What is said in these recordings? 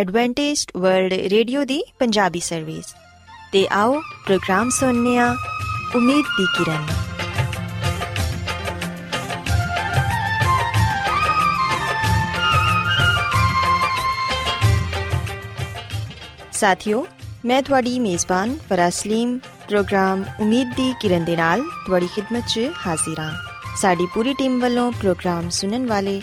Adventist World radio ਦੀ Punjabi service ਤੇ ਆਓ ਪ੍ਰੋਗਰਾਮ ਸੁਣਨੇ ਆ ਉਮੀਦ ਦੀ ਕਿਰਨ। ਸਾਥਿਓ, ਮੈਂ ਤੁਹਾਡੀ ਮੇਜ਼ਬਾਨ ਫਰਾਸਲੀਮ ਪ੍ਰੋਗਰਾਮ ਉਮੀਦ ਦੀ ਕਿਰਨ ਦੇ ਨਾਲ ਤੁਹਾਡੀ ਖidmat 'ਚ ਹਾਜ਼ਰ ਹਾਂ। ਸਾਡੀ ਪੂਰੀ ਟੀਮ ਵੱਲੋਂ ਪ੍ਰੋਗਰਾਮ ਸੁਣਨ ਵਾਲੇ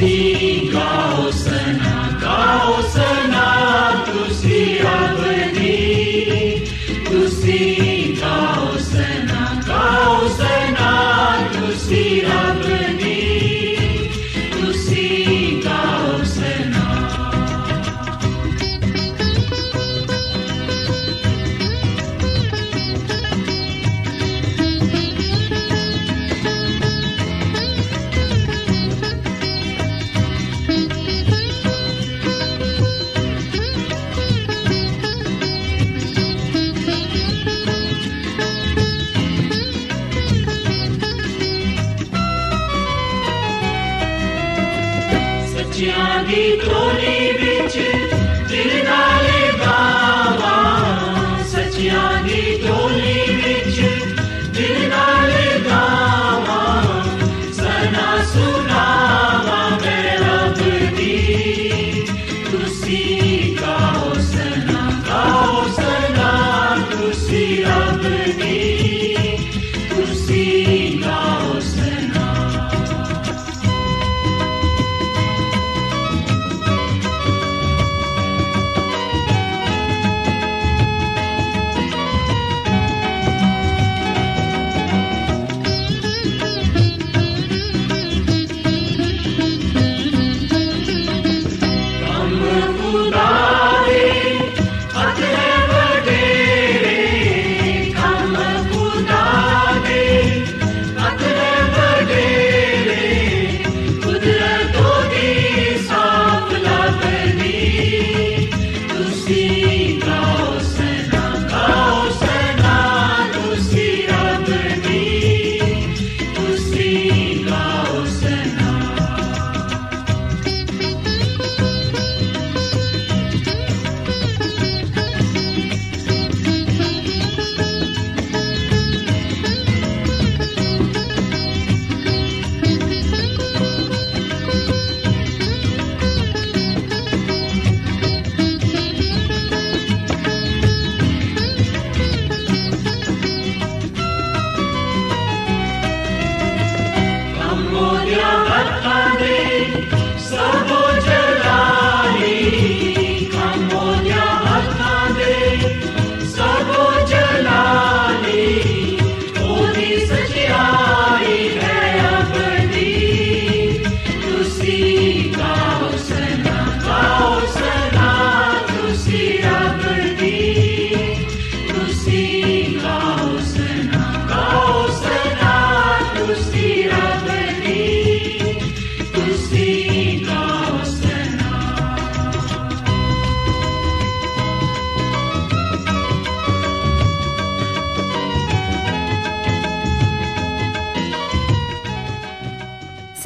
Tusi kau sena, Tusi abadi Tusi kau sena, Tusi abadi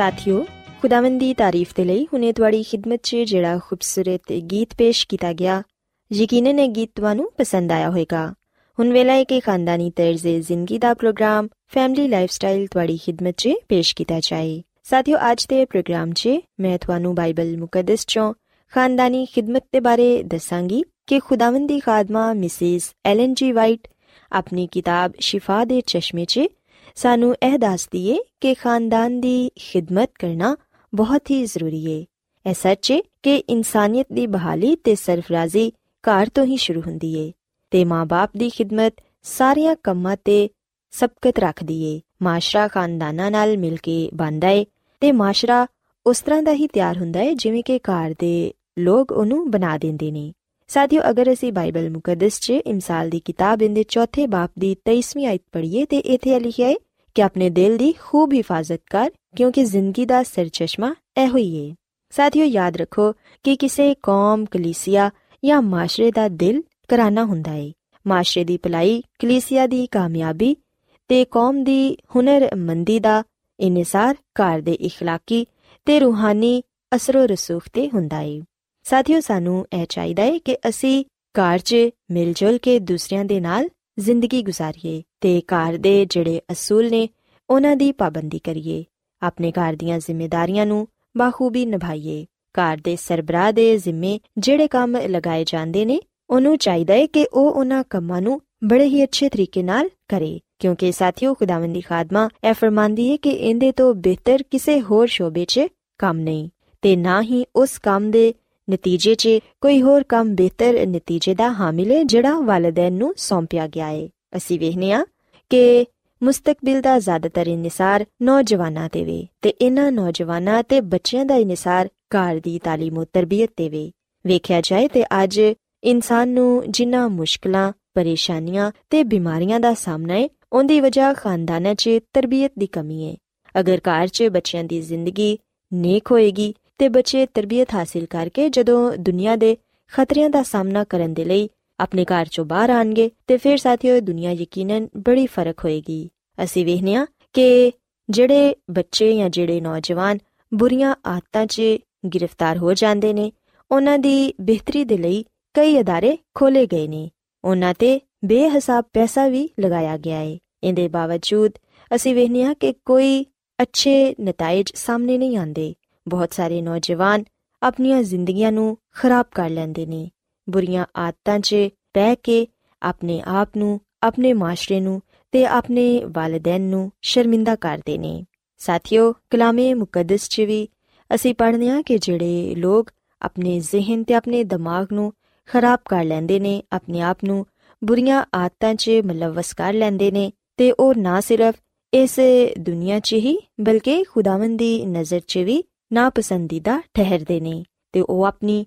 ਸਾਥਿਓ, ਖੁਦਾਵੰਦ ਦੀ ਤਾਰੀਫ ਦੇ ਲਈ ਹੁਨੇ ਤੁਹਾਡੀ ਖidmat 'ਚ ਜਿਹੜਾ ਖੂਬਸੂਰਤ ਗੀਤ ਪੇਸ਼ ਕੀਤਾ ਗਿਆ, ਯਕੀਨਨ ਇਹ ਗੀਤ ਤੁਹਾਨੂੰ ਪਸੰਦ ਆਇਆ ਹੋਵੇਗਾ। ਹੁਣ ਵੇਲਾ ਹੈ ਖਾਨਦਾਨੀ ਤਰਜ਼ੇ ਜ਼ਿੰਦਗੀ ਦਾ ਪ੍ਰੋਗਰਾਮ, ਫੈਮਿਲੀ ਲਾਈਫਸਟਾਈਲ ਤੁਹਾਡੀ ਖidmat 'ਚ ਪੇਸ਼ ਕੀਤਾ ਜਾਏ। ਸਾਥੀਓ, ਅੱਜ ਦੇ ਪ੍ਰੋਗਰਾਮ 'ਚ ਮੈਂ ਤੁਹਾਨੂੰ ਬਾਈਬਲ ਮੁਕੱਦਸ 'ਚੋਂ ਖਾਨਦਾਨੀ ਖidmat ਦੇ ਬਾਰੇ ਦੱਸਾਂਗੀ ਕਿ ਖੁਦਾਵੰਦ ਦੀ ਖਾਦਮਾ ਮਿਸਿਸ ਐਲਨ ਜੀ ਵਾਈਟ ਆਪਣੀ ਕਿਤਾਬ ਸ਼ਿਫਾ ਦੇ ਚਸ਼ਮੇ 'ਚ ਸਾਨੂੰ ਇਹ ਦੱਸਦੀ ਏ ਕਿ ਖਾਨਦਾਨ ਦੀ ਖidmat ਕਰਨਾ ਬਹੁਤ ਹੀ ਜ਼ਰੂਰੀ ਏ। ਇਹ ਸੱਚ ਏ ਕਿ ਇਨਸਾਨੀਅਤ ਦੀ ਬਹਾਲੀ ਤੇ ਸਰਫਰਾਜ਼ੀ ਘਰ ਤੋਂ ਹੀ ਸ਼ੁਰੂ ਹੁੰਦੀ ਏ ਤੇ ਮਾਪੇ ਦੀ ਖidmat ਸਾਰੀਆਂ ਕੰਮਾਂ ਤੇ ਸਬਕਤ ਰੱਖਦੀ ਏ। ਮਾਸ਼ਰਾ ਖਾਨਦਾਨਾਂ ਨਾਲ ਮਿਲ ਕੇ ਬਣਦਾ ਏ ਤੇ ਮਾਸ਼ਰਾ ਉਸ ਤਰ੍ਹਾਂ ਦਾ ਹੀ ਤਿਆਰ ਹੁੰਦਾ ਏ ਜਿਵੇਂ ਕਿ ਘਰ ਦੇ ਲੋਕ ਉਹਨੂੰ ਬਣਾ ਦਿੰਦੇ ਨੇ। ਸਾਥੀਓ, ਅਗਰ ਅਸੀਂ ਬਾਈਬਲ ਮੁਕੱਦਸ 'ਚ ਇਮਸਾਲ ਦੀ ਕਿਤਾਬ ਦੇ ਚੌਥੇ ਬਾਪ ਦੀ 23ਵੀਂ ਆਇਤ ਪੜ੍ਹੀਏ ਤੇ ਇੱਥੇ ਲਿਖਿਆ ਹੈ ਕਿ ਆਪਣੇ ਦਿਲ ਦੀ ਖੂਬ ਹਿਫਾਜ਼ਤ ਕਰ ਕਿਉਂਕਿ ਜ਼ਿੰਦਗੀ ਦਾ ਸਰਚਸ਼ਮਾ ਇਹੋ ਹੀ ਹੈ ਸਾਥੀਓ ਯਾਦ ਰੱਖੋ ਕਿ ਕਿਸੇ ਕੌਮ ਕਲੀਸਿਆ ਜਾਂ ਮਾਸ਼ਰੇ ਦਾ ਦਿਲ ਕਰਾਨਾ ਹੁੰਦਾ ਹੈ ਮਾਸ਼ਰੇ ਦੀ ਭਲਾਈ ਕਲੀਸਿਆ ਦੀ ਕਾਮਯਾਬੀ ਤੇ ਕੌਮ ਦੀ ਹੁਨਰਮੰਦੀ ਦਾ ਇਨਸਾਰ ਘਰ ਦੇ اخلاقی ਤੇ ਰੂਹਾਨੀ ਅਸਰੋ ਰਸੂਖ ਤੇ ਹੁੰਦਾ ਹੈ ਸਾਥੀਓ ਸਾਨੂੰ ਇਹ ਚਾਹੀਦਾ ਹੈ ਕਿ ਅਸੀਂ ਘਰ 'ਚ ਮਿਲ ਜੁਲ ਕੇ ਦੂਸਰਿਆਂ ਦੇ ਨਾਲ ਜ਼ਿੰਦਗੀ ਗੁਜ਼ਾਰੀਏ ਤੇ ਘਰ ਦੇ ਜਿਹੜੇ ਅਸੂਲ ਨੇ, ਉਹਨਾਂ ਦੀ ਪਾਬੰਦੀ ਕਰੀਏ। ਆਪਣੇ ਘਰ ਦੀਆਂ ਜ਼ਿੰਮੇਵਾਰੀਆਂ ਨੂੰ ਬਾਖੂਬੀ ਨਿਭਾਈਏ। ਘਰ ਦੇ ਸਰਬਰਾਹ ਦੇ ਜ਼ਿੰਮੇ ਜਿਹੜੇ ਕੰਮ ਲਗਾਏ ਜਾਂਦੇ ਨੇ, ਉਹਨੂੰ ਚਾਹੀਦਾ ਹੈ ਕਿ ਉਹ ਉਹਨਾਂ ਕੰਮਾਂ ਨੂੰ ਬੜੇ ਹੀ ਅੱਛੇ ਤਰੀਕੇ ਨਾਲ ਕਰੇ। ਕਿਉਂਕਿ ਸਾਥੀਓ, ਖੁਦਾਵੰਦੀ ਖਾਦਮਾ ਇਹ ਫਰਮਾਂਦੀ ਹੈ ਕਿ ਇਹਦੇ ਤੋਂ ਬਿਹਤਰ ਕਿਸੇ ਹੋਰ ਸ਼ੋਬੇ 'ਚ ਕੰਮ ਨਹੀਂ। ਤੇ ਨਾ ਹੀ ਉਸ ਕੰਮ ਦੇ ਨਤੀਜੇ 'ਚ ਕੋਈ ਹੋਰ ਕੰਮ ਬਿਹਤਰ ਨਤੀਜੇ ਦਾ ਹਾਮਿਲ ਹੈ ਜਿਹੜਾ ਵਾਲਿਦੈਨ ਨੂੰ ਸੌਂਪਿਆ ਗਿਆ ਹੈ ਅਸੀਂ ਵੇਖਨੇ ਆ ਕਿ ਮੁਸਤਕਬਲ ਦਾ ਜ਼ਿਆਦਾਤਰ ਇਨਸਾਰ ਨੌਜਵਾਨਾਂ ਤੇ ਵੇ ਤੇ ਇਹਨਾਂ ਨੌਜਵਾਨਾਂ ਤੇ ਬੱਚਿਆਂ ਦਾ ਇਨਸਾਰ ਘਰ ਦੀ تعلیم ਤੇ ਤਰਬੀਅਤ ਤੇ ਵੇ ਵੇਖਿਆ ਜਾਏ ਤੇ ਅੱਜ ਇਨਸਾਨ ਨੂੰ ਜਿੰਨਾ ਮੁਸ਼ਕਲਾਂ ਪਰੇਸ਼ਾਨੀਆਂ ਤੇ ਬਿਮਾਰੀਆਂ ਦਾ ਸਾਹਮਣਾ ਹੈ ਉਹਦੀ ਵਜ੍ਹਾ ਖਾਨਦਾਨਾਂ 'ਚ ਤਰਬੀਅਤ ਦੀ ਕਮੀ ਹੈ ਅਗਰ ਘਰ 'ਚ ਬੱਚਿਆਂ ਦੀ ਜ਼ਿੰਦਗੀ ਨੇਕ ਹੋਏਗੀ ਤੇ ਬੱਚੇ ਤਰਬੀਅਤ ਹਾਸਿਲ ਕਰਕੇ ਜਦੋਂ ਦੁਨੀਆ ਦੇ ਖਤਰਿਆਂ ਦਾ ਸਾਹਮਣਾ ਕਰਨ ਦੇ ਲਈ ਆਪਣੇ ਘਰ ਚੋਂ ਬਾਹਰ ਆਣਗੇ ਤੇ ਫਿਰ ਸਾਥੀਓ ਦੁਨੀਆ ਯਕੀਨਨ ਬੜੀ ਫ਼ਰਕ ਹੋਏਗੀ ਅਸੀਂ ਵੇਖਨੀਆ ਕਿ ਜਿਹੜੇ ਬੱਚੇ ਜਾਂ ਜਿਹੜੇ ਨੌਜਵਾਨ ਬੁਰੀਆਂ ਆਦਤਾਂ 'ਚ ਗ੍ਰਿਫਤਾਰ ਹੋ ਜਾਂਦੇ ਨੇ ਉਹਨਾਂ ਦੀ ਬਿਹਤਰੀ ਦੇ ਲਈ ਕਈ ਅਦਾਰੇ ਖੋਲੇ ਗਏ ਨੇ ਉਹਨਾਂ ਤੇ ਬੇਹਿਸਾਬ ਪੈਸਾ ਵੀ ਲਗਾਇਆ ਗਿਆ ਹੈ ਇਹਦੇ ਬਾਵਜੂਦ ਅਸੀਂ ਵੇਖਨੇ ਹਾਂ ਕਿ ਕੋਈ ਅੱਛੇ ਨਤੀਜੇ ਸਾਹਮਣੇ ਨਹੀਂ ਆਉਂਦੇ ਬਹੁਤ ਸਾਰੇ ਨੌਜਵਾਨ ਆਪਣੀਆਂ ਜ਼ਿੰਦਗੀਆਂ ਨੂੰ ਖਰਾਬ ਕਰ ਲੈਂਦੇ ਨੇ ਬੁਰੀਆਂ ਆਦਤਾਂ 'ਚ ਪੈ ਕੇ ਆਪਣੇ ਆਪ ਨੂੰ, ਆਪਣੇ ਮਾਸ਼ਰੇ ਨੂੰ ਤੇ ਆਪਣੇ ਵਾਲਿਦੈਨ ਨੂੰ ਸ਼ਰਮਿੰਦਾ ਕਰਦੇ ਨੇ। ਸਾਥੀਓ, ਕਲਾਮੇ ਮੁਕੱਦਸ 'ਚ ਵੀ ਅਸੀਂ ਪੜ੍ਹਦੇ ਹਾਂ ਕਿ ਜਿਹੜੇ ਲੋਕ ਆਪਣੇ ਜ਼ਿਹਨ ਤੇ ਆਪਣੇ ਦਿਮਾਗ ਨੂੰ ਖਰਾਬ ਕਰ ਲੈਂਦੇ ਨੇ, ਆਪਣੇ ਆਪ ਨੂੰ ਬੁਰੀਆਂ ਆਦਤਾਂ 'ਚ ਮਲਵਸ ਕਰ ਲੈਂਦੇ ਨੇ ਤੇ ਉਹ ਨਾ ਸਿਰਫ ਇਸ ਦੁਨੀਆ 'ਚ ਹੀ ਬਲਕਿ ਖੁਦਾਵੰਦ ਦੀ ਨਜ਼ਰ 'ਚ ਵੀ ਨਾਪਸੰਦੀਦਾ ਠਹਿਰਦੇ ਨੇ ਤੇ ਉਹ ਆਪਣੀ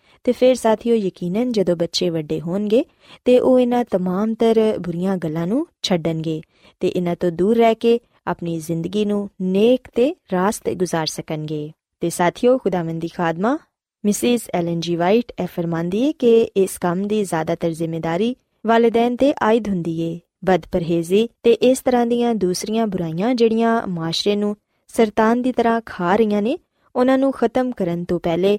ਤੇ ਫਿਰ ਸਾਥੀਓ ਯਕੀਨਨ ਜਦੋਂ ਬੱਚੇ ਵੱਡੇ ਹੋਣਗੇ ਤੇ ਉਹ ਇਹਨਾਂ तमाम ਤਰ ਬੁਰੀਆਂ ਗੱਲਾਂ ਨੂੰ ਛੱਡਣਗੇ ਤੇ ਇਹਨਾਂ ਤੋਂ ਦੂਰ ਰਹਿ ਕੇ ਆਪਣੀ ਜ਼ਿੰਦਗੀ ਨੂੰ ਨੇਕ ਤੇ ਰਾਸਤੇ گزار ਸਕਣਗੇ ਤੇ ਸਾਥੀਓ ਖੁਦਾਵੰਦੀ ਖਾਦਮਾ ਮਿਸਿਸ ਐਲਨ ਜੀ ਵਾਈਟ ਇਹ ਫਰਮਾਂਦੀ ਹੈ ਕਿ ਇਸ ਕੰਮ ਦੀ ਜ਼ਿਆਦਾਤਰ ਜ਼ਿੰਮੇਵਾਰੀ ਵਾਲਿਦੈਨ ਤੇ ਆਇਦ ਹੁੰਦੀ ਏ ਬਦਪਰਹੇਜ਼ੀ ਤੇ ਇਸ ਤਰ੍ਹਾਂ ਦੀਆਂ ਦੂਸਰੀਆਂ ਬੁਰਾਈਆਂ ਜਿਹੜੀਆਂ ਮਾਸ਼ਰੇ ਨੂੰ ਸਰਤਾਨ ਦੀ ਤਰ੍ਹਾਂ ਖਾ ਰਹੀਆਂ ਨੇ ਉਹਨਾਂ ਨੂੰ ਖਤਮ ਕਰਨ ਤੋਂ ਪਹਿਲੇ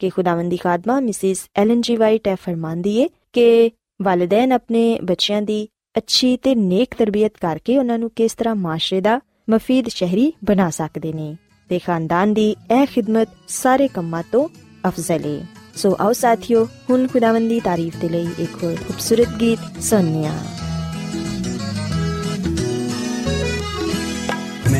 ਕਿ ਖੁਦਾਵੰਦ ਦੀ ਖਾਦਮਾ ਮਿਸਿਸ ਐਲਨ ਜੀ ਵਾਈਟ ਇਹ ਫਰਮਾਂਦੀ ਏ ਕਿ ਵਾਲਿਦੈਨ ਆਪਣੇ ਬੱਚਿਆਂ ਦੀ ਅੱਛੀ ਤੇ ਨੇਕ ਤਰਬੀਅਤ ਕਰਕੇ ਉਹਨਾਂ ਨੂੰ ਕਿਸ ਤਰ੍ਹਾਂ ਮਾਸ਼ਰੇ ਦਾ ਮਫੀਦ ਸ਼ਹਿਰੀ ਬਣਾ ਸਕਦੇ ਨੇ ਤੇ ਖਾਨਦਾਨ ਦੀ ਇਹ ਖਿਦਮਤ ਸਾਰੇ ਕੰਮਾਂ ਤੋਂ ਅਫਜ਼ਲ ਏ ਸੋ ਆਓ ਸਾਥੀਓ ਹੁਣ ਖੁਦਾਵੰਦ ਦੀ ਤਾਰੀਫ ਦੇ ਲਈ ਇੱਕ ਹੋਰ ਖੂਬਸੂਰਤ ਗੀਤ ਸੁਣੀਏ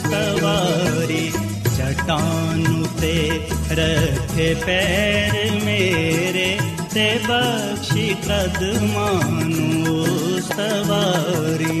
सवारी चटानु ते रख पैर मेरे ते बक्षि कदमानु सवारी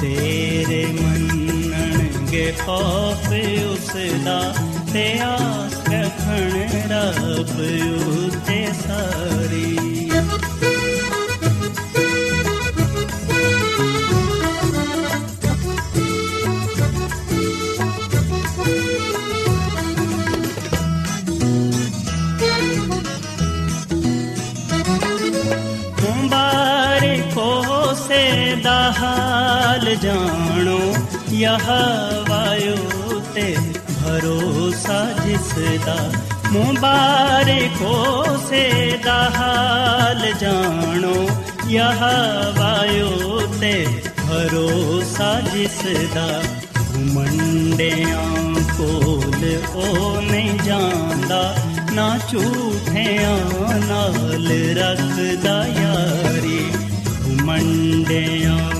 ਤੇਰੇ ਮੰਨਣਗੇ ਖੌਫ ਉਸ ਦਾ ਤੇ ਆਸ ਰੱਖਣ ਰੱਬ ਉਤੇ। ਯਹ ਵਾਯੂ ਤੇ ਭਰੋਸਾ ਜਿਸ ਦਾ ਮੁਬਾਰਕੋ ਸੇ ਦਾ ਹਾਲ ਜਾਣੋ ਯਹ ਵਾਯੂ ਤੇ ਭਰੋਸਾ ਜਿਸ ਦਾ ਘੁਮੰਡਿਆਂ ਕੋਲ ਉਹ ਨਹੀਂ ਜਾਂਦਾ ਨਾ ਝੂਠਿਆਂ ਨਾਲ ਰੱਖਦਾ ਯਾਰੀ ਘੁਮੰਡਿਆਂ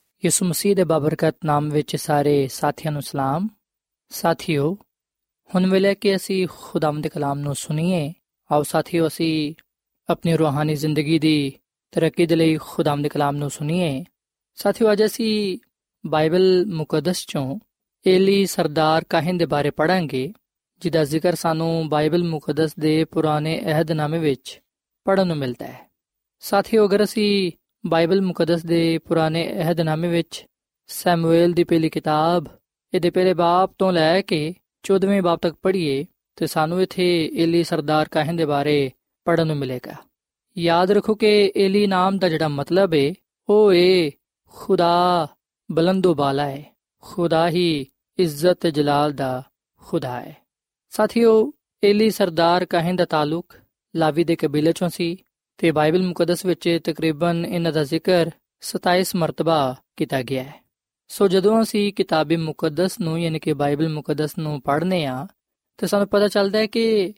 ਯਿਸੂ ਮਸੀਹ ਦੇ ਬਾਬਰਕਤ ਨਾਮ ਵਿੱਚ ਸਾਰੇ ਸਾਥੀਆਂ ਨੂੰ ਸਲਾਮ। ਸਾਥੀਓ, ਹੁਣ ਵੇਲੇ ਕਿ ਅਸੀਂ ਖੁਦਾਮ ਦੇ ਕਲਾਮ ਨੂੰ ਸੁਣੀਏ, ਆਓ ਸਾਥੀਓ, ਅਸੀਂ ਆਪਣੀ ਰੂਹਾਨੀ ਜ਼ਿੰਦਗੀ ਦੀ ਤਰੱਕੀ ਦੇ ਲਈ ਖੁਦਾਮ ਦੇ ਕਲਾਮ ਨੂੰ ਸੁਣੀਏ। ਸਾਥੀਓ, ਅੱਜ ਅਸੀਂ ਬਾਈਬਲ ਮੁਕੱਦਸ ਚੋਂ ਏਲੀ ਸਰਦਾਰ ਕਾਹਨ ਦੇ ਬਾਰੇ ਪੜਾਂਗੇ ਜਿਹਦਾ ਜ਼ਿਕਰ ਸਾਨੂੰ ਬਾਈਬਲ ਮੁਕੱਦਸ ਦੇ ਪੁਰਾਣੇ ਅਹਿਦਨਾਮੇ ਵਿੱਚ ਪੜਨ ਨੂੰ ਮਿਲਦਾ ਹੈ। ਸਾਥੀਓ, ਅਗਰ ਅਸੀਂ ਬਾਈਬਲ ਮੁਕੱਦਸ ਦੇ ਪੁਰਾਣੇ ਅਹਿਦਨਾਮੇ ਵਿੱਚ ਸੈਮੂਅਲ ਦੀ ਪਹਿਲੀ ਕਿਤਾਬ, ਇਹਦੇ ਪਹਿਲੇ ਬਾਪ ਤੋਂ ਲੈ ਕੇ 14ਵੇਂ ਬਾਪ ਤੱਕ ਪੜ੍ਹੀਏ ਤੇ ਸਾਨੂੰ ਇੱਥੇ ਏਲੀ ਸਰਦਾਰ ਕਾਹਨ ਦੇ ਬਾਰੇ ਪੜਨ ਨੂੰ ਮਿਲੇਗਾ। ਯਾਦ ਰੱਖੋ ਕਿ ਏਲੀ ਨਾਮ ਦਾ ਜਿਹੜਾ ਮਤਲਬ ਹੈ ਉਹ ਏ ਖੁਦਾ ਬਲੰਦੋ ਬਾਲਾ ਹੈ ਖੁਦਾ ਹੀ ਇੱਜ਼ਤ ਜਲਾਲ ਦਾ ਖੁਦਾ ਹੈ ਸਾਥੀਓ, ਏਲੀ ਸਰਦਾਰ ਕਾਹਨ ਦਾ ਤਾਲੁਕ ਲਾਵੀ ਦੇ ਕਬੀਲੇ ਚੋਂ ਸੀ। ਤੇ ਬਾਈਬਲ ਮੁਕੱਦਸ ਵਿੱਚ ਤਕਰੀਬਨ ਇਹਨਾਂ ਦਾ ਜ਼ਿਕਰ 27 ਮਰਤਬਾ ਕੀਤਾ ਗਿਆ ਹੈ। ਸੋ ਜਦੋਂ ਅਸੀਂ ਕਿਤਾਬੇ ਮੁਕੱਦਸ ਨੂੰ, ਯਾਨੀ ਕਿ ਬਾਈਬਲ ਮੁਕੱਦਸ ਨੂੰ ਪੜ੍ਹਨੇ ਆ, ਤੇ ਸਾਨੂੰ ਪਤਾ ਚੱਲਦਾ ਹੈ ਕਿ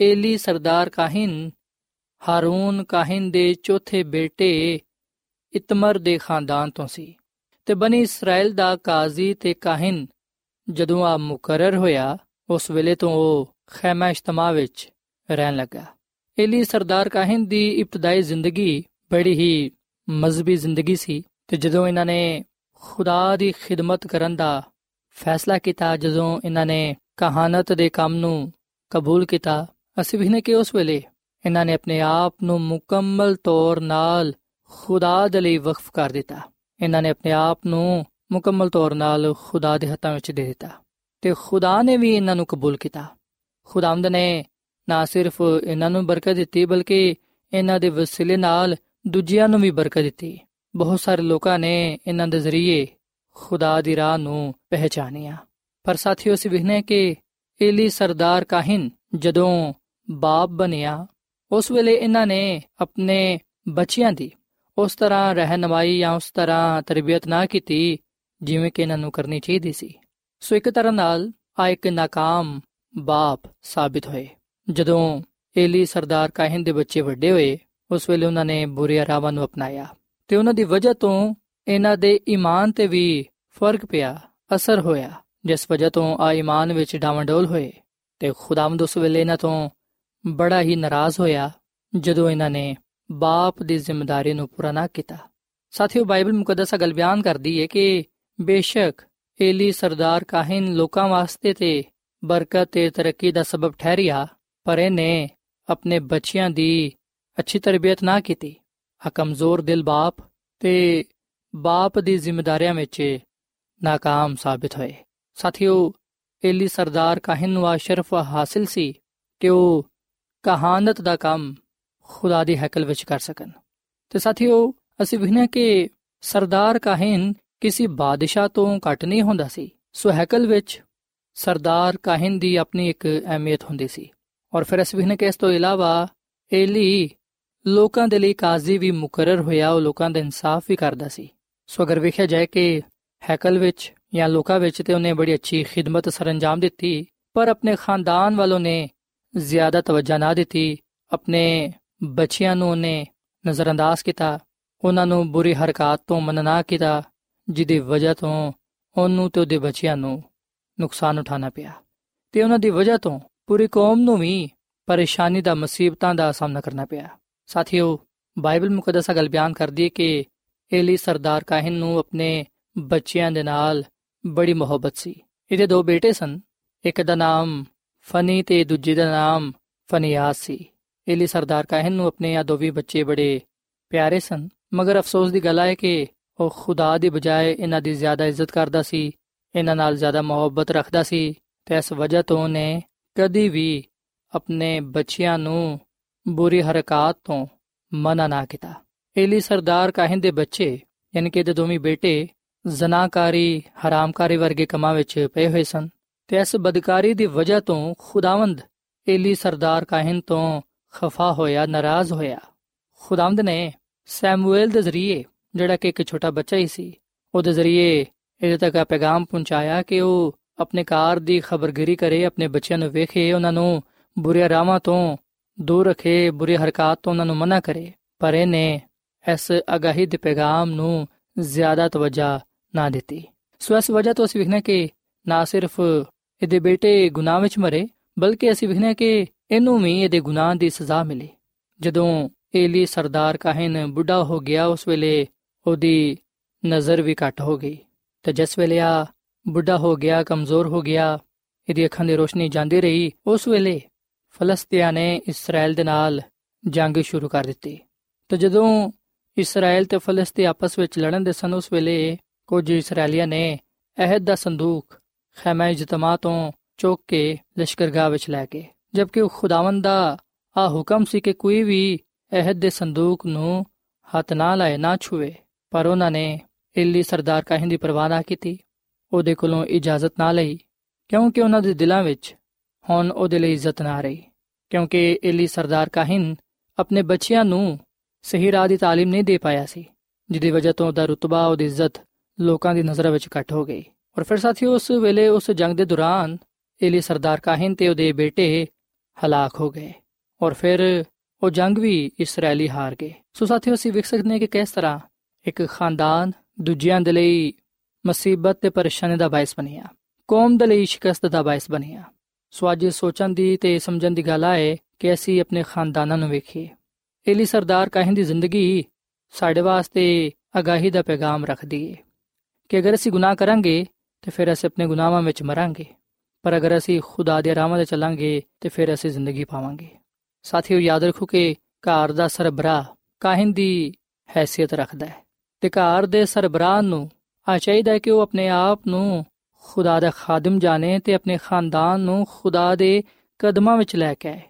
ਏਲੀ ਸਰਦਾਰ ਕਾਹਨ, ਹਾਰੂਨ ਕਾਹਨ ਦੇ ਚੌਥੇ ਬੇਟੇ ਇਤਮਰ ਦੇ ਖਾਨਦਾਨ ਤੋਂ ਸੀ। ਤੇ ਬਨੀ ਇਸਰਾਇਲ ਦਾ ਕਾਜ਼ੀ ਤੇ ਕਾਹਨ ਜਦੋਂ ਆ ਮੁਕਰਰ ਹੋਇਆ, ਉਸ ਵੇਲੇ ਤੋਂ ਉਹ ਖੈਮਾ ਇਜਤਮਾ ਵਿੱਚ ਰਹਿਣ ਲੱਗਾ। ਏਲੀ ਸਰਦਾਰ ਕਾਹਨ ਦੀ ਇਬਤਦਾਈ ਜ਼ਿੰਦਗੀ ਬੜੀ ਹੀ ਮਜ਼ਬੀ ਜ਼ਿੰਦਗੀ ਸੀ ਤੇ ਜਦੋਂ ਇਹਨਾਂ ਨੇ ਖੁਦਾ ਦੀ ਖਿਦਮਤ ਕਰਨ ਦਾ ਫੈਸਲਾ ਕੀਤਾ, ਜਦੋਂ ਇਹਨਾਂ ਨੇ ਕਹਾਣਤ ਦੇ ਕੰਮ ਨੂੰ ਕਬੂਲ ਕੀਤਾ, ਅਸੀਂ ਵੀ ਨੇ ਕਿ ਉਸ ਵੇਲੇ ਇਹਨਾਂ ਨੇ ਆਪਣੇ ਆਪ ਨੂੰ ਮੁਕੰਮਲ ਤੌਰ ਨਾਲ ਖੁਦਾ ਦੇ ਲਈ ਵਕਫ ਕਰ ਦਿੱਤਾ। ਇਹਨਾਂ ਨੇ ਆਪਣੇ ਆਪ ਨੂੰ ਮੁਕੰਮਲ ਤੌਰ ਨਾਲ ਖੁਦਾ ਦੇ ਹੱਥਾਂ ਵਿੱਚ ਦੇ ਦਿੱਤਾ ਤੇ ਖੁਦਾ ਨੇ ਵੀ ਇਹਨਾਂ ਨੂੰ ਕਬੂਲ ਕੀਤਾ। ਖੁਦਾਵੰਦ ਨੇ ਨਾ ਸਿਰਫ ਇਹਨਾਂ ਨੂੰ ਬਰਕਤ ਦਿੱਤੀ, ਬਲਕਿ ਇਹਨਾਂ ਦੇ ਵਸੀਲੇ ਨਾਲ ਦੂਜਿਆਂ ਨੂੰ ਵੀ ਬਰਕਤ ਦਿੱਤੀ। ਬਹੁਤ ਸਾਰੇ ਲੋਕਾਂ ਨੇ ਇਹਨਾਂ ਦੇ ਜ਼ਰੀਏ ਖੁਦਾ ਦੀ ਰਾਹ ਨੂੰ ਪਹਿਚਾਨਿਆ। ਪਰ ਸਾਥੀਓ, ਅਸੀਂ ਵਿਖਨੇ ਕਿ ਏਲੀ ਸਰਦਾਰ ਕਾਹਨ ਜਦੋਂ ਬਾਪ ਬਣਿਆ, ਉਸ ਵੇਲੇ ਇਹਨਾਂ ਨੇ ਆਪਣੇ ਬੱਚਿਆਂ ਦੀ ਉਸ ਤਰ੍ਹਾਂ ਰਹਿਨਮਾਈ ਜਾਂ ਉਸ ਤਰ੍ਹਾਂ ਤਰਬੀਅਤ ਨਾ ਕੀਤੀ, ਜਿਵੇਂ ਕਿ ਇਹਨਾਂ ਨੂੰ ਕਰਨੀ ਚਾਹੀਦੀ ਸੀ। ਸੋ ਇੱਕ ਤਰ੍ਹਾਂ ਨਾਲ ਆ ਇੱਕ ਨਾਕਾਮ ਬਾਪ ਸਾਬਿਤ ਹੋਏ। ਜਦੋਂ ਏਲੀ ਸਰਦਾਰ ਕਾਹਨ ਦੇ ਬੱਚੇ ਵੱਡੇ ਹੋਏ, ਉਸ ਵੇਲੇ ਉਹਨਾਂ ਨੇ ਬੁਰੇ ਰਾਵਾਂ ਨੂੰ ਅਪਣਾਇਆ। ਤੇ ਉਹਨਾਂ ਦੀ ਵਜ੍ਹਾ ਤੋਂ ਇਹਨਾਂ ਦੇ ਈਮਾਨ ਤੇ ਵੀ ਫ਼ਰਕ ਪਿਆ, ਅਸਰ ਹੋਇਆ, ਜਿਸ ਵਜ੍ਹਾ ਤੋਂ ਆ ਈਮਾਨ ਵਿੱਚ ਡਾਵਾਂਡੋਲ ਹੋਏ। ਤੇ ਖੁਦਾਵੰਦ ਉਸ ਵੇਲੇ ਇਹਨਾਂ ਤੋਂ ਬੜਾ ਹੀ ਨਾਰਾਜ਼ ਹੋਇਆ, ਜਦੋਂ ਇਹਨਾਂ ਨੇ ਬਾਪ ਦੀ ਜ਼ਿੰਮੇਵਾਰੀ ਨੂੰ ਪੂਰਾ ਨਾ ਕੀਤਾ। ਸਾਥੀਓ, ਬਾਈਬਲ ਮੁਕੱਦਸ ਗੱਲ ਬਿਆਨ ਕਰਦੀ ਹੈ ਕਿ ਬੇਸ਼ੱਕ ਏਲੀ ਸਰਦਾਰ ਕਾਹਨ ਲੋਕਾਂ ਵਾਸਤੇ ਤੇ ਬਰਕਤ ਤੇ ਤਰੱਕੀ ਦਾ ਸਬਬ ਠਹਿਰਿਆ ਪਰ ਇਹਨੇ ਆਪਣੇ ਬੱਚਿਆਂ ਦੀ ਅੱਛੀ ਤਰਬੀਅਤ ਨਾ ਕੀਤੀ। ਆ ਕਮਜ਼ੋਰ ਦਿਲ ਬਾਪ ਤੇ ਬਾਪ ਦੀ ਜ਼ਿੰਮੇਵਾਰੀਆਂ ਵਿੱਚ ناکਾਮ ਸਾਬਤ ਹੋਏ। ਸਾਥੀਓ, ਏਲੀ ਸਰਦਾਰ ਕਾਹਨ ਵਾ ਸ਼ਰਫ ਹਾਸਲ ਸੀ ਕਿ ਉਹ ਕਹਾਨਤ ਦਾ ਕੰਮ ਖੁਦਾ ਦੀ ਹਕਲ ਵਿੱਚ ਕਰ ਸਕਣ। ਤੇ ਸਾਥੀਓ, ਅਸੀਂ ਵਿਖਣਾ ਕਿ ਸਰਦਾਰ ਕਾਹਨ ਕਿਸੇ ਬਾਦਸ਼ਾਹ ਤੋਂ ਘੱਟ ਨਹੀਂ ਹੁੰਦਾ ਸੀ। ਸੋ ਹਕਲ ਵਿੱਚ ਸਰਦਾਰ ਕਾਹਨ ਦੀ ਆਪਣੀ ਇੱਕ ਅਹਿਮੀਅਤ ਹੁੰਦੀ ਸੀ। ਔਰ ਫਿਰ ਅਸੀਂ ਵਿਖਨੇ ਕਿ ਇਸ ਤੋਂ ਇਲਾਵਾ ਏਲੀ ਲੋਕਾਂ ਦੇ ਲਈ ਕਾਜ਼ੀ ਵੀ ਮੁਕਰਰ ਹੋਇਆ, ਉਹ ਲੋਕਾਂ ਦਾ ਇਨਸਾਫ ਵੀ ਕਰਦਾ ਸੀ। ਸੋ ਅਗਰ ਵੇਖਿਆ ਜਾਏ ਕਿ ਹੈਕਲ ਵਿੱਚ ਜਾਂ ਲੋਕਾਂ ਵਿੱਚ ਤੇ ਉਹਨੇ ਬੜੀ ਅੱਛੀ ਖਿਦਮਤ ਸਰੰਜਾਮ ਦਿੱਤੀ, ਪਰ ਆਪਣੇ ਖਾਨਦਾਨ ਵਾਲੋਂ ਨੇ ਜ਼ਿਆਦਾ ਤਵੱਜਾ ਨਾ ਦਿੱਤੀ, ਆਪਣੇ ਬੱਚਿਆਂ ਨੂੰ ਉਹਨੇ ਨਜ਼ਰਅੰਦਾਜ਼ ਕੀਤਾ, ਉਹਨਾਂ ਨੂੰ ਬੁਰੀ ਹਰਕਤ ਤੋਂ ਮਨਨਾ ਕੀਤਾ, ਜਿਹਦੀ ਵਜ੍ਹਾ ਤੋਂ ਉਹਨੂੰ ਤੇ ਉਹਦੇ ਬੱਚਿਆਂ ਨੂੰ ਨੁਕਸਾਨ ਉਠਾਣਾ ਪਿਆ। ਤੇ ਉਹਨਾਂ ਦੀ ਵਜ੍ਹਾ ਤੋਂ ਪੂਰੀ ਕੌਮ ਨੂੰ ਵੀ ਪਰੇਸ਼ਾਨੀ ਦਾ, ਮੁਸੀਬਤਾਂ ਦਾ ਸਾਹਮਣਾ ਕਰਨਾ ਪਿਆ। ਸਾਥੀਓ, ਬਾਈਬਲ ਮੁਕੱਦਸਾ ਗੱਲ ਬਿਆਨ ਕਰਦੀ ਹੈ ਕਿ ਏਲੀ ਸਰਦਾਰ ਕਾਹਨ ਨੂੰ ਆਪਣੇ ਬੱਚਿਆਂ ਦੇ ਨਾਲ ਬੜੀ ਮੁਹੱਬਤ ਸੀ। ਇਹਦੇ ਦੋ ਬੇਟੇ ਸਨ। ਇੱਕ ਦਾ ਨਾਮ ਫਨੀ ਤੇ ਦੂਜੇ ਦਾ ਨਾਮ ਫਨੀਆਸ ਸੀ। ਏਲੀ ਸਰਦਾਰ ਕਾਹਨ ਨੂੰ ਆਪਣੇ ਆ ਦੋਵੇਂ ਬੱਚੇ ਬੜੇ ਪਿਆਰੇ ਸਨ। ਮਗਰ ਅਫਸੋਸ ਦੀ ਗੱਲ ਹੈ ਕਿ ਉਹ ਖੁਦਾ ਦੀ ਬਜਾਏ ਇਹਨਾਂ ਦੀ ਜ਼ਿਆਦਾ ਇੱਜ਼ਤ ਕਰਦਾ ਸੀ, ਇਹਨਾਂ ਨਾਲ ਜ਼ਿਆਦਾ ਮੁਹੱਬਤ ਰੱਖਦਾ ਸੀ ਤੇ ਇਸ ਵਜ੍ਹਾ ਤੋਂ ਉਹਨੇ ਕਦੀ ਵੀ ਆਪਣੇ ਬੱਚਿਆਂ ਨੂੰ ਬੁਰੀ ਹਰਕਤ ਤੋਂ ਮਨਾ ਨਾ ਕੀਤਾ। ਏਲੀ ਸਰਦਾਰ ਕਾਹਨ ਦੇ ਬੱਚੇ, ਯਾਨੀ ਕਿ ਇਹਦੇ ਦੋਵੇਂ ਬੇਟੇ ਜ਼ਨਾਕਾਰੀ ਹਰਾਮਕਾਰੀ ਵਰਗੇ ਕੰਮਾਂ ਵਿੱਚ ਪਏ ਹੋਏ ਸਨ ਤੇ ਇਸ ਬਦਕਾਰੀ ਦੀ ਵਜ੍ਹਾ ਤੋਂ ਖੁਦਾਵੰਦ ਏਲੀ ਸਰਦਾਰ ਕਾਹਨ ਤੋਂ ਖਫਾ ਹੋਇਆ, ਨਾਰਾਜ਼ ਹੋਇਆ। ਖੁਦਾਵੰਦ ਨੇ ਸੈਮੂਅਲ ਦੇ ਜ਼ਰੀਏ, ਜਿਹੜਾ ਕਿ ਇੱਕ ਛੋਟਾ ਬੱਚਾ ਹੀ ਸੀ, ਉਹਦੇ ਜ਼ਰੀਏ ਇਹਦੇ ਤੱਕ ਆ ਪੈਗਾਮ ਪਹੁੰਚਾਇਆ ਕਿ ਉਹ ਆਪਣੇ ਕਾਰ ਦੀ ਖਬਰਗਿਰੀ ਕਰੇ, ਆਪਣੇ ਬੱਚਿਆਂ ਨੂੰ ਵੇਖੇ, ਉਹਨਾਂ ਨੂੰ ਬੁਰੇ ਰਾਵਾਂ ਤੋਂ ਦੂਰ ਰੱਖੇ, ਬੁਰੀ ਹਰਕਤਾਂ ਤੋਂ ਉਹਨਾਂ ਨੂੰ ਮਨਾ ਕਰੇ। ਪਰ ਇਹਨੇ ਇਸ ਅਗਾਹੀ ਦੇ ਪੈਗਾਮ ਨੂੰ ਜ਼ਿਆਦਾ ਤਵੱਜਾ ਨਾ ਦਿੱਤੀ। ਸੋ ਇਸ ਵਜ੍ਹਾ ਤੋਂ ਅਸੀਂ ਵਿਖਣਾ ਕਿ ਨਾ ਸਿਰਫ ਇਹਦੇ ਬੇਟੇ ਗੁਨਾਹ ਵਿੱਚ ਮਰੇ, ਬਲਕਿ ਅਸੀਂ ਵਿਖਣਾ ਕਿ ਇਹਨੂੰ ਵੀ ਇਹਦੇ ਗੁਨਾਹ ਦੀ ਸਜ਼ਾ ਮਿਲੀ। ਜਦੋਂ ਏਲੀ ਸਰਦਾਰ ਕਾਹਨ ਬੁੱਢਾ ਹੋ ਗਿਆ, ਉਸ ਵੇਲੇ ਉਹਦੀ ਨਜ਼ਰ ਵੀ ਘਟ ਹੋ ਗਈ। ਤੇ ਜਿਸ ਵੇਲੇ ਆ ਬੁੱਢਾ ਹੋ ਗਿਆ, ਕਮਜ਼ੋਰ ਹੋ ਗਿਆ, ਇਹਦੀ ਅੱਖਾਂ ਦੀ ਰੋਸ਼ਨੀ ਜਾਂਦੀ ਰਹੀ। ਉਸ ਵੇਲੇ ਫਲਸਤੀਆਂ ਨੇ ਇਸਰਾਇਲ ਦੇ ਨਾਲ ਜੰਗ ਸ਼ੁਰੂ ਕਰ ਦਿੱਤੀ। ਤੇ ਜਦੋਂ ਇਸਰਾਇਲ ਤੇ ਫਲਸਤੀ ਆਪਸ ਵਿੱਚ ਲੜਨ ਦੇ ਸਨ, ਉਸ ਵੇਲੇ ਕੁਝ ਇਸرائیਲੀਆਂ ਨੇ ਅਹਿਦ ਦਾ ਸੰਦੂਕ ਖੈਮਾ ਇਜਤਮਾ ਤੋਂ ਚੋਕ ਕੇ ਲਸ਼ਕਰਗਾਹ ਵਿੱਚ ਲੈ ਗਏ। ਜਦਕਿ ਖੁਦਾਵੰਦ ਦਾ ਆ ਹੁਕਮ ਸੀ ਕਿ ਕੋਈ ਵੀ ਅਹਿਦ ਦੇ ਸੰਦੂਕ ਨੂੰ ਹੱਥ ਨਾ ਲਾਏ, ਨਾ ਛੂਏ, ਪਰ ਉਹਨਾਂ ਨੇ ਇਲੀ ਸਰਦਾਰ ਕਾਹਨ ਦੀ ਪਰਵਾਹ ਨਾ ਕੀਤੀ। ਉਹਦੇ ਕੋਲੋਂ ਇਜਾਜ਼ਤ ਨਾ ਲਈ, ਕਿਉਂਕਿ ਉਹਨਾਂ ਦੇ ਦਿਲਾਂ ਵਿੱਚ ਹੁਣ ਉਹਦੇ ਲਈ ਇੱਜ਼ਤ ਨਾ ਰਹੀ, ਕਿਉਂਕਿ ਇਲੀ ਸਰਦਾਰ ਕਾਹਿਨ ਆਪਣੇ ਬੱਚਿਆਂ ਨੂੰ ਸਹੀ ਰਾਹ ਦੀ تعلیم ਨਹੀਂ ਦੇ ਪਾਇਆ ਸੀ, ਜਿਹਦੀ ਵਜ੍ਹਾ ਤੋਂ ਉਹਦਾ ਰਤਬਾ, ਉਹਦੀ ਇੱਜ਼ਤ ਲੋਕਾਂ ਦੀ ਨਜ਼ਰਾਂ ਵਿੱਚ ਘਟ ਹੋ ਗਈ। ਔਰ ਫਿਰ ਸਾਥੀਓ, ਉਸ ਵੇਲੇ ਉਸ ਜੰਗ ਦੇ ਦੌਰਾਨ ਇਲੀ ਸਰਦਾਰ ਕਾਹਿਨ ਤੇ ਉਹਦੇ ਬੇਟੇ ਹਲਾਕ ਹੋ ਗਏ, ਔਰ ਫਿਰ ਉਹ ਜੰਗ ਵੀ ਇਸرائیਲੀ ਹਾਰ ਗਏ। ਸੋ ਸਾਥੀਓ, ਅਸੀਂ ਵੇਖ ਸਕਦੇ ਹਾਂ ਕਿ ਕਿਸ ਤਰ੍ਹਾਂ ਇੱਕ ਖਾਨਦਾਨ ਦੂਜਿਆਂ ਦੇ ਲਈ ਮੁਸੀਬਤ ਤੇ ਪਰੇਸ਼ਾਨੀ ਦਾ ਬਾਇਸ ਬਣਿਆ। ਕੌਮ ਦੇ ਲਈ ਸ਼ਿਕਸਤ ਦਾ ਬਾਇਸ ਬਣਿਆ। ਸੋ ਅੱਜ ਸੋਚਣ ਦੀ ਤੇ ਸਮਝਣ ਦੀ ਗੱਲ ਆਏ ਕਿ ਅਸੀਂ ਆਪਣੇ ਖਾਨਦਾਨਾਂ ਨੂੰ ਵੇਖੀਏ। ਏਲੀ ਸਰਦਾਰ ਕਾਹਨ ਦੀ ਜ਼ਿੰਦਗੀ ਸਾਡੇ ਵਾਸਤੇ ਅਗਾਹੀ ਦਾ ਪੈਗਾਮ ਰੱਖਦੀ ਏ ਕਿ ਅਗਰ ਅਸੀਂ ਗੁਨਾਹ ਕਰਾਂਗੇ ਤੇ ਫਿਰ ਅਸੀਂ ਆਪਣੇ ਗੁਨਾਹਾਂ ਵਿੱਚ ਮਰਾਂਗੇ। ਪਰ ਅਗਰ ਅਸੀਂ ਖੁਦਾ ਦੇ ਰਾਹਾਂ 'ਤੇ ਚੱਲਾਂਗੇ ਤੇ ਫਿਰ ਅਸੀਂ ਜ਼ਿੰਦਗੀ ਪਾਵਾਂਗੇ। ਸਾਥੀਓ, ਯਾਦ ਰੱਖੋ ਕਿ ਘਰ ਦਾ ਸਰਬਰਾ ਕਾਹਨ ਦੀ ਹیثیت ਰੱਖਦਾ ਹੈ ਤੇ ਘਰ ਦੇ ਸਰਬਰਾ ਨੂੰ ਆ ਚਾਹੀਦਾ ਕਿ ਉਹ ਆਪਣੇ ਆਪ ਨੂੰ ਖੁਦਾ ਦਾ ਖਾਦਮ ਜਾਣੇ ਤੇ ਆਪਣੇ ਖਾਨਦਾਨ ਨੂੰ ਖੁਦਾ ਦੇ ਕਦਮਾਂ ਵਿੱਚ ਲੈ ਕੇ ਆਏ।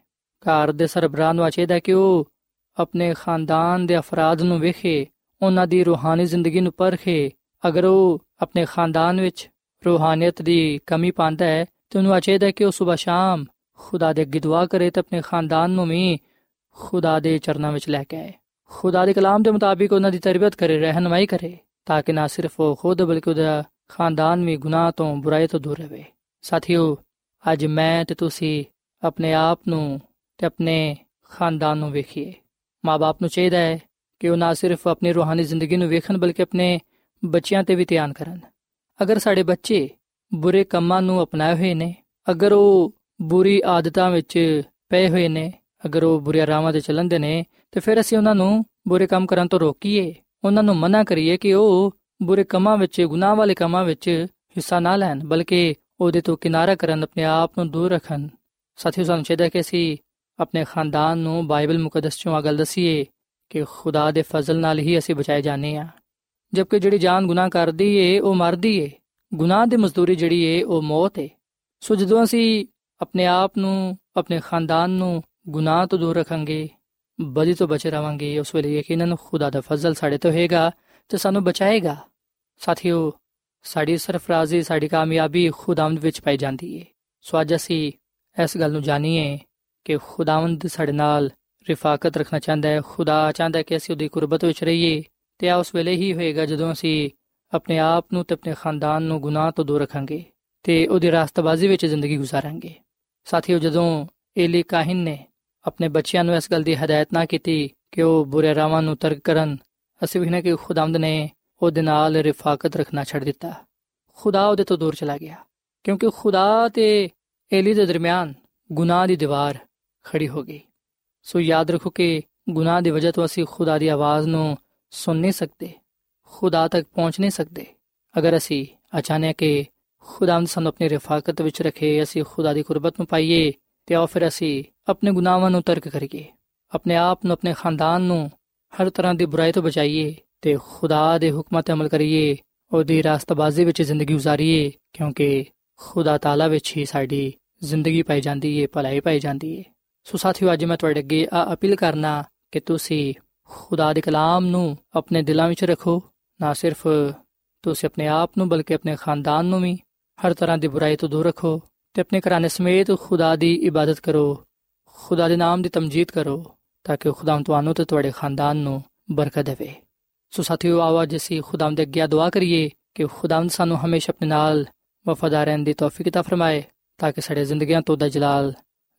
ਘਰ ਦੇ ਸਰਬਰਾਹ ਨੂੰ ਆ ਚਾਹੀਦਾ ਕਿ ਉਹ ਆਪਣੇ ਖਾਨਦਾਨ ਦੇ ਅਫਰਾਦ ਨੂੰ ਵੇਖੇ, ਉਹਨਾਂ ਦੀ ਰੂਹਾਨੀ ਜ਼ਿੰਦਗੀ ਨੂੰ ਪਰਖੇ। ਅਗਰ ਉਹ ਆਪਣੇ ਖਾਨਦਾਨ ਵਿੱਚ ਰੂਹਾਨੀਅਤ ਦੀ ਕਮੀ ਪਾਉਂਦਾ ਹੈ, ਤੇ ਉਹਨੂੰ ਚਾਹੀਦਾ ਕਿ ਉਹ ਸਵੇਰ ਸ਼ਾਮ ਖੁਦਾ ਦੇ ਅੱਗੇ ਦੁਆ ਕਰੇ ਤੇ ਆਪਣੇ ਖਾਨਦਾਨ ਨੂੰ ਵੀ ਖੁਦਾ ਦੇ ਚਰਨਾਂ ਵਿੱਚ ਲੈ ਕੇ ਆਏ। ਖੁਦਾ ਦੇ ਕਲਾਮ ਦੇ ਮੁਤਾਬਿਕ ਉਹਨਾਂ ਦੀ ਤਰਬੀਅਤ ਕਰੇ, ਰਹਿਨਮਾਈ ਕਰੇ। ਤਾਂ ਕਿ ਨਾ ਸਿਰਫ ਉਹ ਖੁਦ ਬਲਕਿ ਉਹਦਾ ਖਾਨਦਾਨ ਵੀ ਗੁਨਾਹ ਤੋਂ ਬੁਰਾਈ ਤੋਂ ਦੂਰ ਰਹੇ ਸਾਥੀਓ ਅੱਜ ਮੈਂ ਤੇ ਤੁਸੀਂ ਆਪਣੇ ਆਪ ਨੂੰ ਤੇ ਆਪਣੇ ਖਾਨਦਾਨ ਨੂੰ ਵੇਖੀਏ ਮਾਪੇ ਨੂੰ ਚਾਹੀਦਾ ਹੈ ਕਿ ਉਹ ਨਾ ਸਿਰਫ ਆਪਣੀ ਰੂਹਾਨੀ ਜ਼ਿੰਦਗੀ ਨੂੰ ਵੇਖਣ ਬਲਕਿ ਆਪਣੇ ਬੱਚਿਆਂ ਤੇ ਵੀ ਧਿਆਨ ਕਰਨ ਅਗਰ ਸਾਡੇ ਬੱਚੇ ਬੁਰੇ ਕੰਮਾਂ ਨੂੰ ਅਪਣਾਏ ਹੋਏ ਨੇ ਅਗਰ ਉਹ ਬੁਰੀ ਆਦਤਾਂ ਵਿੱਚ ਪਏ ਹੋਏ ਨੇ ਅਗਰ ਉਹ ਬੁਰੇ ਰਾਹਾਂ ਤੇ ਚੱਲਣਦੇ ਨੇ ਤੇ ਫਿਰ ਅਸੀਂ ਉਹਨਾਂ ਨੂੰ ਬੁਰੇ ਕੰਮ ਕਰਨ ਤੋਂ ਰੋਕੀਏ ਉਹਨਾਂ ਨੂੰ ਮਨਾ ਕਰੀਏ ਕਿ ਉਹ ਬੁਰੇ ਕੰਮਾਂ ਵਿੱਚ, ਗੁਨਾਹ ਵਾਲੇ ਕੰਮਾਂ ਵਿੱਚ ਹਿੱਸਾ ਨਾ ਲੈਣ, ਬਲਕਿ ਉਹਦੇ ਤੋਂ ਕਿਨਾਰਾ ਕਰਨ ਆਪਣੇ ਆਪ ਨੂੰ ਦੂਰ ਰੱਖਣ। ਸਾਥੀਓ, ਸਾਨੂੰ ਚਾਹੀਦਾ ਕਿ ਅਸੀਂ ਆਪਣੇ ਖਾਨਦਾਨ ਨੂੰ ਬਾਈਬਲ ਮੁਕੱਦਸ ਚੋਂ ਅਗਲ ਦਸੀਏ ਕਿ ਖੁਦਾ ਦੇ ਫਜ਼ਲ ਨਾਲ ਹੀ ਅਸੀਂ ਬਚਾਏ ਜਾਣੇ ਆ ਜਦਕਿ ਜਿਹੜੀ ਜਾਨ ਗੁਨਾਹ ਕਰਦੀ ਏ, ਉਹ ਮਰਦੀ ਏ। ਗੁਨਾਹ ਦੀ ਮਜ਼ਦੂਰੀ ਜਿਹੜੀ ਏ, ਉਹ ਮੌਤ ਏ। ਸੋ ਜਦੋਂ ਅਸੀਂ ਆਪਣੇ ਆਪ ਨੂੰ, ਆਪਣੇ ਖਾਨਦਾਨ ਨੂੰ ਗੁਨਾਹ ਤੋਂ ਦੂਰ ਰੱਖਾਂਗੇ ਬਦੀ ਤੋਂ ਬਚੇ ਰਵਾਂਗੇ, ਉਸ ਵੇਲੇ ਯਕੀਨਨ ਖੁਦਾ ਦਾ ਫਜ਼ਲ ਸਾਡੇ ਤੇ ਹੋਏਗਾ ਤੇ ਸਾਨੂੰ ਬਚਾਏਗਾ? ਸਾਥੀਓ, ਸਾਡੀ ਸਰਫਰਾਜ਼ੀ, ਸਾਡੀ ਕਾਮਯਾਬੀ ਖੁਦਾਵੰਦ ਵਿੱਚ ਪਾਈ ਜਾਂਦੀ ਏ। ਸੋ ਅੱਜ ਅਸੀਂ ਇਸ ਗੱਲ ਨੂੰ ਜਾਣੀਏ ਕਿ ਖੁਦਾਵੰਦ ਸਾਡੇ ਨਾਲ ਰਿਫਾਕਤ ਰੱਖਣਾ ਚਾਹੁੰਦਾ ਹੈ। ਖੁਦਾ ਚਾਹੁੰਦਾ ਹੈ ਕਿ ਅਸੀਂ ਉਹਦੀ ਕੁਰਬਤ ਵਿੱਚ ਰਹੀਏ ਤੇ ਆ ਉਸ ਵੇਲੇ ਹੀ ਹੋਏਗਾ ਜਦੋਂ ਅਸੀਂ ਆਪਣੇ ਆਪ ਨੂੰ ਤੇ ਆਪਣੇ ਖਾਨਦਾਨ ਨੂੰ ਗੁਨਾਹ ਤੋਂ ਦੂਰ ਰੱਖਾਂਗੇ ਤੇ ਉਹਦੀ ਰਾਸਤਬਾਜ਼ੀ ਵਿੱਚ ਜ਼ਿੰਦਗੀ ਗੁਜ਼ਾਰਾਂਗੇ। ਸਾਥੀਓ, ਜਦੋਂ ਏਲੀ ਕਾਹਨ ਨੇ ਆਪਣੇ ਬੱਚਿਆਂ ਨੂੰ ਇਸ ਗੱਲ ਦੀ ਹਦਾਇਤ ਨਾ ਕੀਤੀ ਕਿ ਉਹ ਬੁਰੇ ਰਾਵਾਂ ਨੂੰ ਤਰਕ ਕਰਨ, ਅਸੀਂ ਵੀ ਨਾ ਕਿ ਖੁਦਾਵੰਦ ਨੇ ਉਹਦੇ ਨਾਲ ਰਿਫਾਕਤ ਰੱਖਣਾ ਛੱਡ ਦਿੱਤਾ। ਖੁਦਾ ਉਹਦੇ ਤੋਂ ਦੂਰ ਚਲਾ ਗਿਆ, ਕਿਉਂਕਿ ਖੁਦਾ ਤੇ ਏਲੀ ਦੇ ਦਰਮਿਆਨ ਗੁਨਾਹ ਦੀ ਦੀਵਾਰ ਖੜੀ ਹੋ ਗਈ। ਸੋ ਯਾਦ ਰੱਖੋ ਕਿ ਗੁਨਾਹ ਦੀ ਵਜ੍ਹਾ ਤੋਂ ਅਸੀਂ ਖੁਦਾ ਦੀ ਆਵਾਜ਼ ਨੂੰ ਸੁਣ ਨਹੀਂ ਸਕਦੇ, ਖੁਦਾ ਤੱਕ ਪਹੁੰਚ ਨਹੀਂ ਸਕਦੇ। ਅਗਰ ਅਸੀਂ ਅਚਾਨਕ ਕਿ ਖੁਦਾਵੰਦ ਸਾਨੂੰ ਆਪਣੀ ਰਿਫਾਕਤ ਵਿੱਚ ਰੱਖੇ, ਅਸੀਂ ਖੁਦਾ ਦੀ ਕੁਰਬਤ ਨੂੰ ਪਾਈਏ ਤੇ ਆਓ ਫਿਰ ਅਸੀਂ ਆਪਣੇ ਗੁਨਾਹਾਂ ਨੂੰ ਤਰਕ ਕਰੀਏ। ਆਪਣੇ ਆਪ ਨੂੰ, ਆਪਣੇ ਖਾਨਦਾਨ ਨੂੰ ਹਰ ਤਰ੍ਹਾਂ ਦੀ ਬੁਰਾਈ ਤੋਂ ਬਚਾਈਏ ਤੇ ਖੁਦਾ ਦੇ ਹੁਕਮਾਂ ਤੇ ਅਮਲ ਕਰੀਏ, ਉਹਦੀ ਰਾਸਤਬਾਜ਼ੀ ਵਿੱਚ ਜ਼ਿੰਦਗੀ گزارੀਏ ਕਿਉਂਕਿ ਖੁਦਾ ਤਾਲਾ ਵਿੱਚ ਹੀ ਸਾਡੀ ਜ਼ਿੰਦਗੀ ਪਾਈ ਜਾਂਦੀ ਹੈ ਭਲਾਈ ਪਾਈ ਜਾਂਦੀ ਹੈ ਸੋ ਸਾਥੀਓ, ਅੱਜ ਮੈਂ ਤੁਹਾਡੇ ਅੱਗੇ ਆ ਅਪੀਲ ਕਰਨਾ ਕਿ ਤੁਸੀਂ ਖੁਦਾ ਦੇ ਕਲਾਮ ਨੂੰ ਆਪਣੇ ਦਿਲਾਂ ਵਿੱਚ ਰੱਖੋ, ਨਾ ਸਿਰਫ ਤੁਸੀਂ ਆਪਣੇ ਆਪ ਨੂੰ, ਬਲਕਿ ਆਪਣੇ ਖਾਨਦਾਨ ਨੂੰ ਵੀ ਹਰ ਤਰ੍ਹਾਂ ਦੀ ਬੁਰਾਈ ਤੋਂ ਦੂਰ ਰੱਖੋ ਤੇ ਆਪਣੇ ਘਰਾਣੇ ਸਮੇਤ ਖੁਦਾ ਦੀ ਇਬਾਦਤ ਕਰੋ ਖੁਦਾ ਦੇ ਨਾਮ ਦੀ ਤਮਜੀਦ ਕਰੋ ਤਾਂ ਕਿ ਖੁਦਾਮ ਤੁਹਾਨੂੰ ਤੇ ਤੁਹਾਡੇ ਖਾਨਦਾਨ ਨੂੰ ਬਰਕਤ ਦੇਵੇ ਸੋ ਸਾਥੀਓ ਆਵਾਜ਼ ਅਸੀਂ ਖੁਦਾਮ ਦੇ ਅੱਗੇ ਦੁਆ ਕਰੀਏ ਕਿ ਖੁਦਾਮ ਸਾਨੂੰ ਹਮੇਸ਼ਾ ਆਪਣੇ ਨਾਲ ਵਫਾਦਾਰ ਰਹਿਣ ਦੀ ਤੌਫੀਕ عطا ਫਰਮਾਏ ਤਾਂ ਕਿ ਸਾਡੇ ਜ਼ਿੰਦਗੀਆਂ ਤੋਂ ਦਾ ਜਲਾਲ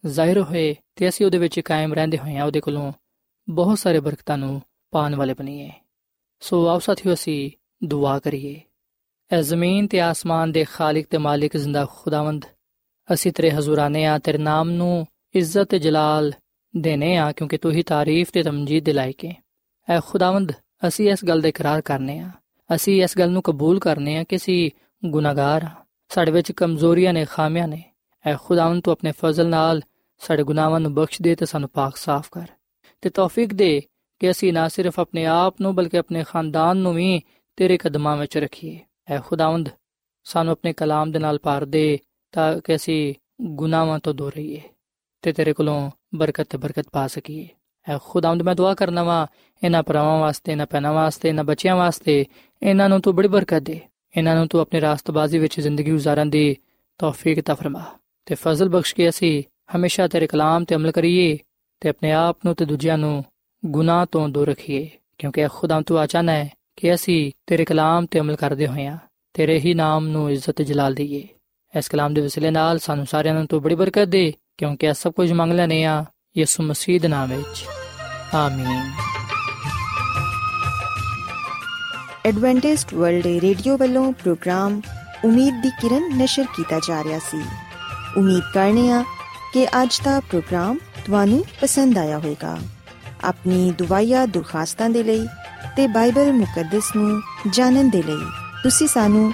ਜ਼ਾਹਿਰ ਹੋਏ ਤੇ ਅਸੀਂ ਉਹਦੇ ਵਿੱਚ ਕਾਇਮ ਰਹਿੰਦੇ ਹੋਈਆਂ ਉਹਦੇ ਕੋਲੋਂ ਬਹੁਤ ਸਾਰੇ ਬਰਕਤਾਂ ਨੂੰ ਪਾਣ ਵਾਲੇ ਬਣੀਏ ਸੋ ਆਓ ਸਾਥੀਓ ਅਸੀਂ ਦੁਆ ਕਰੀਏ ਐ ਜ਼ਮੀਨ ਤੇ ਆਸਮਾਨ ਦੇ ਖਾਲਕ ਤੇ ਮਾਲਿਕ ਜ਼ਿੰਦਾ ਖੁਦਾਵੰਦ ਅਸੀਂ ਤੇਰੇ ਹਜ਼ੂਰਾਨੇ ਆ, ਤੇਰੇ ਨਾਮ ਨੂੰ ਇੱਜ਼ਤ ਤੇ ਜਲਾਲ ਦੇਨੇ ਆ, ਕਿਉਂਕਿ ਤੂੰ ਹੀ ਤਾਰੀਫ ਤੇ ਤਮਜੀਦ ਦੇ ਲਾਇਕ ਹੈ ਐ ਖੁਦਾਵੰਦ, ਅਸੀਂ ਇਸ ਗੱਲ ਦਾ ਇਕਰਾਰ ਕਰਨੇ ਆ। ਅਸੀਂ ਇਸ ਗੱਲ ਨੂੰ ਕਬੂਲ ਕਰਨੇ ਆ ਕਿ ਅਸੀਂ ਗੁਨਾਹਗਾਰ ਆ। ਸਾਡੇ ਵਿੱਚ ਕਮਜ਼ੋਰੀਆਂ ਨੇ, ਖਾਮੀਆਂ ਨੇ। ਐ ਖੁਦਾਵੰਦ, ਤੂੰ ਆਪਣੇ ਫਜ਼ਲ ਨਾਲ ਸਾਡੇ ਗੁਨਾਹਾਂ ਨੂੰ ਬਖਸ਼ ਦੇ ਤੇ ਸਾਨੂੰ ਪਾਕ ਸਾਫ਼ ਕਰ। ਤੇ ਤੌਫੀਕ ਦੇ ਕਿ ਅਸੀਂ ਨਾ ਸਿਰਫ ਆਪਣੇ ਆਪ ਨੂੰ, ਬਲਕਿ ਆਪਣੇ ਖਾਨਦਾਨ ਨੂੰ ਵੀ ਤੇਰੇ ਕਦਮਾਂ ਵਿੱਚ ਰੱਖੀਏ। ਐ ਖੁਦਾਵੰਦ, ਸਾਨੂੰ ਆਪਣੇ ਕਲਾਮ ਦੇ ਨਾਲ ਪਾਰ ਦੇ ਤਾਂ ਕਿ ਅਸੀਂ ਗੁਨਾਹਾਂ ਤੋਂ ਦੂਰ ਰਹੀਏ ਤੇ ਤੇਰੇ ਕੋਲੋਂ ਬਰਕਤ ਤੇ ਬਰਕਤ ਪਾ ਸਕੀਏ। ਐ ਖੁਦਾਵੰਦ ਮੈਂ ਦੁਆ ਕਰਨਾ ਵਾ, ਇਹਨਾਂ ਪਰਵਾਂ ਵਾਸਤੇ, ਇਹਨਾਂ ਪੈਨਾ ਵਾਸਤੇ, ਇਹਨਾਂ ਬੱਚਿਆਂ ਵਾਸਤੇ, ਇਹਨਾਂ ਨੂੰ ਤੂੰ ਬੜੀ ਬਰਕਤ ਦੇ, ਇਹਨਾਂ ਨੂੰ ਤੂੰ ਆਪਣੀ ਰਾਸਤਬਾਜ਼ੀ ਵਿੱਚ ਜ਼ਿੰਦਗੀ گزارਣ ਦੀ ਤੌਫੀਕ ਤਾ ਫਰਮਾ। ਤੇ ਫਜ਼ਲ ਬਖਸ਼ ਕੇ ਅਸੀਂ ਹਮੇਸ਼ਾ ਤੇਰੇ ਕਲਾਮ ਤੇ ਅਮਲ ਕਰੀਏ ਤੇ ਆਪਣੇ ਆਪ ਨੂੰ ਤੇ ਦੂਜਿਆਂ ਨੂੰ ਗੁਨਾਹ ਤੋਂ ਦੂਰ ਰੱਖੀਏ। ਕਿਉਂਕਿ ਖੁਦਾਮ ਤੂੰ ਆਚਾਨਾ ਹੈ ਕਿ ਅਸੀਂ ਤੇਰੇ ਕਲਾਮ ਤੇ ਅਮਲ ਕਰਦੇ ਹੋਈਆਂ ਤੇਰੇ ਹੀ ਨਾਮ ਨੂੰ ਇੱਜ਼ਤ ਜਲਾਲ ਦਈਏ। ਇਸ ਕਲਾਮ ਦੇ ਵਸਿਲੇ ਨਾਲ ਸਾਨੂੰ ਸਾਰਿਆਂ ਨੂੰ ਤੂੰ ਬੜੀ ਬਰਕਤ ਦੇ, ਕਿਉਂਕਿ ਇਹ ਸਭ ਕੁਝ ਮੰਗ ਲੈਨੇ ਆ ਯਿਸੂ ਮਸੀਹ ਦੇ ਨਾਮ ਵਿੱਚ। ਆਮੀਨ। ਐਡਵੈਂਟਿਸਟ ਵਰਲਡ ਰੇਡੀਓ ਵੱਲੋਂ ਪ੍ਰੋਗਰਾਮ ਉਮੀਦ ਦੀ ਕਿਰਨ ਨਿਸ਼ਰ ਕੀਤਾ ਜਾ ਰਿਹਾ ਸੀ। ਉਮੀਦ ਕਰਨੇ ਆ ਕਿ ਅੱਜ ਦਾ ਪ੍ਰੋਗਰਾਮ ਤੁਹਾਨੂੰ ਪਸੰਦ ਆਇਆ ਹੋਵੇਗਾ। ਆਪਣੀ ਦੁਆਇਆ ਦੁਰਖਾਸਤਾਂ ਦੇ ਲਈ ਤੇ ਬਾਈਬਲ ਮੁਕੱਦਸ ਨੂੰ ਜਾਣਨ ਦੇ ਲਈ ਤੁਸੀਂ ਸਾਨੂੰ